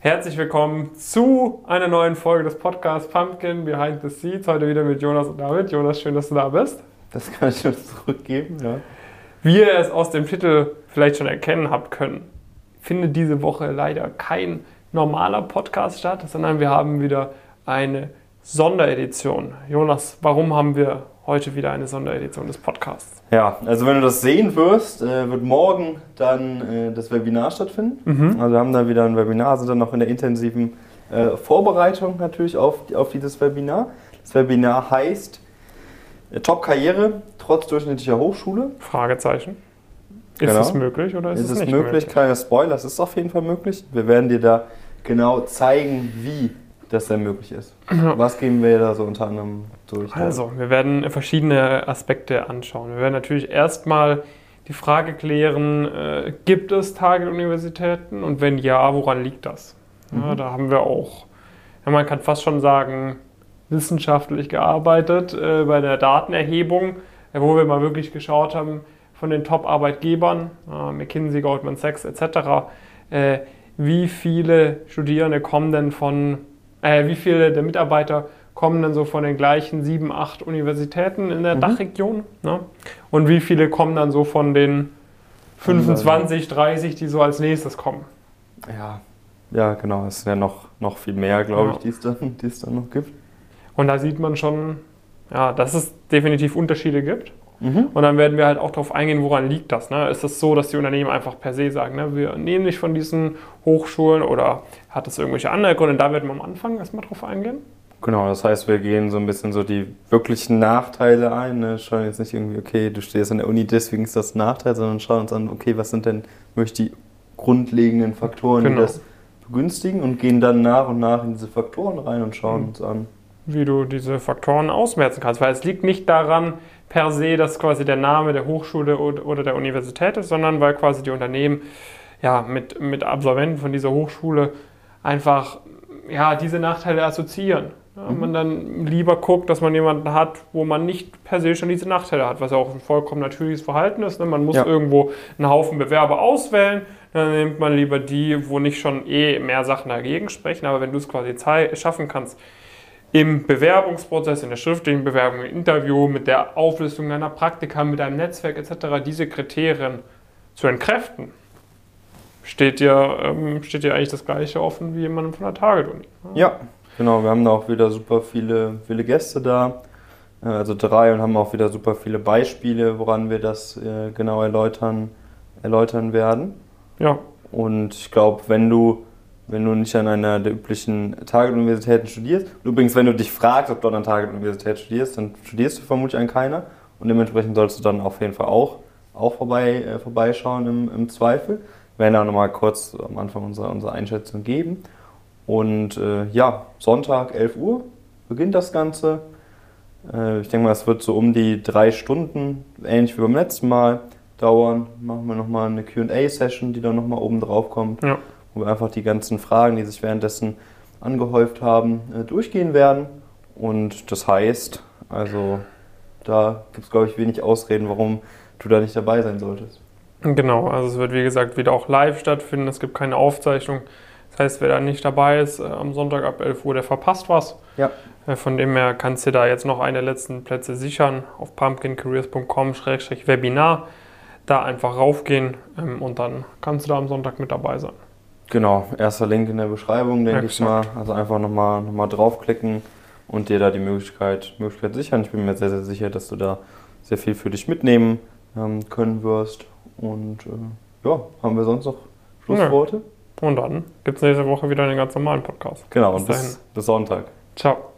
Herzlich willkommen zu einer neuen Folge des Podcasts Pumpkin Behind the Seeds. Heute wieder mit Jonas und David. Jonas, schön, dass du da bist. Das kann ich schon zurückgeben, ja. Wie ihr es aus dem Titel vielleicht schon erkennen habt können, findet diese Woche leider kein normaler Podcast statt, sondern wir haben wieder eine Sonderedition. Jonas, warum haben wir heute wieder eine Sonderedition des Podcasts? Ja, also wenn du das sehen wirst, äh, wird morgen dann äh, das Webinar stattfinden. Mhm. Also wir haben dann wieder ein Webinar, sind dann noch in der intensiven äh, Vorbereitung natürlich auf, auf dieses Webinar. Das Webinar heißt Top-Karriere trotz durchschnittlicher Hochschule? Fragezeichen. Ist genau. es möglich oder ist, ist es nicht möglich? möglich? Kleiner Spoiler, es ist auf jeden Fall möglich. Wir werden dir da genau zeigen, wie das denn möglich ist. Was geben wir da so unter anderem durch? Also, wir werden verschiedene Aspekte anschauen. Wir werden natürlich erstmal die Frage klären, äh, gibt es Target-Universitäten und wenn ja, woran liegt das? Ja, mhm. Da haben wir auch, ja, man kann fast schon sagen, wissenschaftlich gearbeitet äh, bei der Datenerhebung, äh, wo wir mal wirklich geschaut haben von den Top-Arbeitgebern, äh, McKinsey, Goldman Sachs etc., äh, wie viele Studierende kommen denn von äh, wie viele der Mitarbeiter kommen dann so von den gleichen sieben, acht Universitäten in der mhm. Dachregion? Ne? Und wie viele kommen dann so von den 25, 30, die so als nächstes kommen? Ja, ja genau. Es sind ja noch, noch viel mehr, glaube ja. ich, die es, dann, die es dann noch gibt. Und da sieht man schon, ja, dass es definitiv Unterschiede gibt. Mhm. Und dann werden wir halt auch darauf eingehen, woran liegt das. Ne? Ist es so, dass die Unternehmen einfach per se sagen, ne, wir nehmen nicht von diesen Hochschulen oder hat das irgendwelche andere Gründe? Da werden wir am Anfang erstmal drauf eingehen. Genau, das heißt, wir gehen so ein bisschen so die wirklichen Nachteile ein. Ne? Schauen jetzt nicht irgendwie, okay, du stehst an der Uni, deswegen ist das ein Nachteil, sondern schauen uns an, okay, was sind denn wirklich die grundlegenden Faktoren, genau. die das begünstigen und gehen dann nach und nach in diese Faktoren rein und schauen mhm. uns an. Wie du diese Faktoren ausmerzen kannst, weil es liegt nicht daran, per se, dass quasi der Name der Hochschule oder der Universität ist, sondern weil quasi die Unternehmen ja, mit, mit Absolventen von dieser Hochschule einfach ja, diese Nachteile assoziieren. Ja, mhm. Man dann lieber guckt, dass man jemanden hat, wo man nicht per se schon diese Nachteile hat, was ja auch ein vollkommen natürliches Verhalten ist. Ne? Man muss ja. irgendwo einen Haufen Bewerber auswählen, dann nimmt man lieber die, wo nicht schon eh mehr Sachen dagegen sprechen. Aber wenn du es quasi schaffen kannst, im Bewerbungsprozess, in der schriftlichen Bewerbung, im Interview, mit der Auflistung deiner Praktika, mit deinem Netzwerk etc., diese Kriterien zu entkräften, steht dir, ähm, steht dir eigentlich das Gleiche offen wie jemandem von der Target-Uni. Ja. ja, genau. Wir haben da auch wieder super viele, viele Gäste da, äh, also drei, und haben auch wieder super viele Beispiele, woran wir das äh, genau erläutern, erläutern werden. Ja. Und ich glaube, wenn du wenn du nicht an einer der üblichen Target-Universitäten studierst. Und übrigens, wenn du dich fragst, ob du an einer Target-Universität studierst, dann studierst du vermutlich an keiner. Und dementsprechend sollst du dann auf jeden Fall auch, auch vorbei, äh, vorbeischauen im, im Zweifel. Wir werden auch nochmal kurz am Anfang unsere, unsere Einschätzung geben. Und äh, ja, Sonntag, 11 Uhr beginnt das Ganze. Äh, ich denke mal, es wird so um die drei Stunden, ähnlich wie beim letzten Mal, dauern. Machen wir nochmal eine QA-Session, die dann nochmal oben drauf kommt. Ja wo wir einfach die ganzen Fragen, die sich währenddessen angehäuft haben, äh, durchgehen werden. Und das heißt, also da gibt es, glaube ich, wenig Ausreden, warum du da nicht dabei sein solltest. Genau, also es wird wie gesagt wieder auch live stattfinden, es gibt keine Aufzeichnung. Das heißt, wer da nicht dabei ist, äh, am Sonntag ab 11 Uhr, der verpasst was. Ja. Äh, von dem her kannst du da jetzt noch eine letzten Plätze sichern auf pumpkincareers.com-webinar. Da einfach raufgehen ähm, und dann kannst du da am Sonntag mit dabei sein. Genau, erster Link in der Beschreibung, denke ich mal. Also einfach nochmal noch mal draufklicken und dir da die Möglichkeit, Möglichkeit sichern. Ich bin mir sehr, sehr sicher, dass du da sehr viel für dich mitnehmen ähm, können wirst. Und äh, ja, haben wir sonst noch Schlussworte? Ja. Und dann gibt es nächste Woche wieder einen ganz normalen Podcast. Genau, bis, bis, bis Sonntag. Ciao.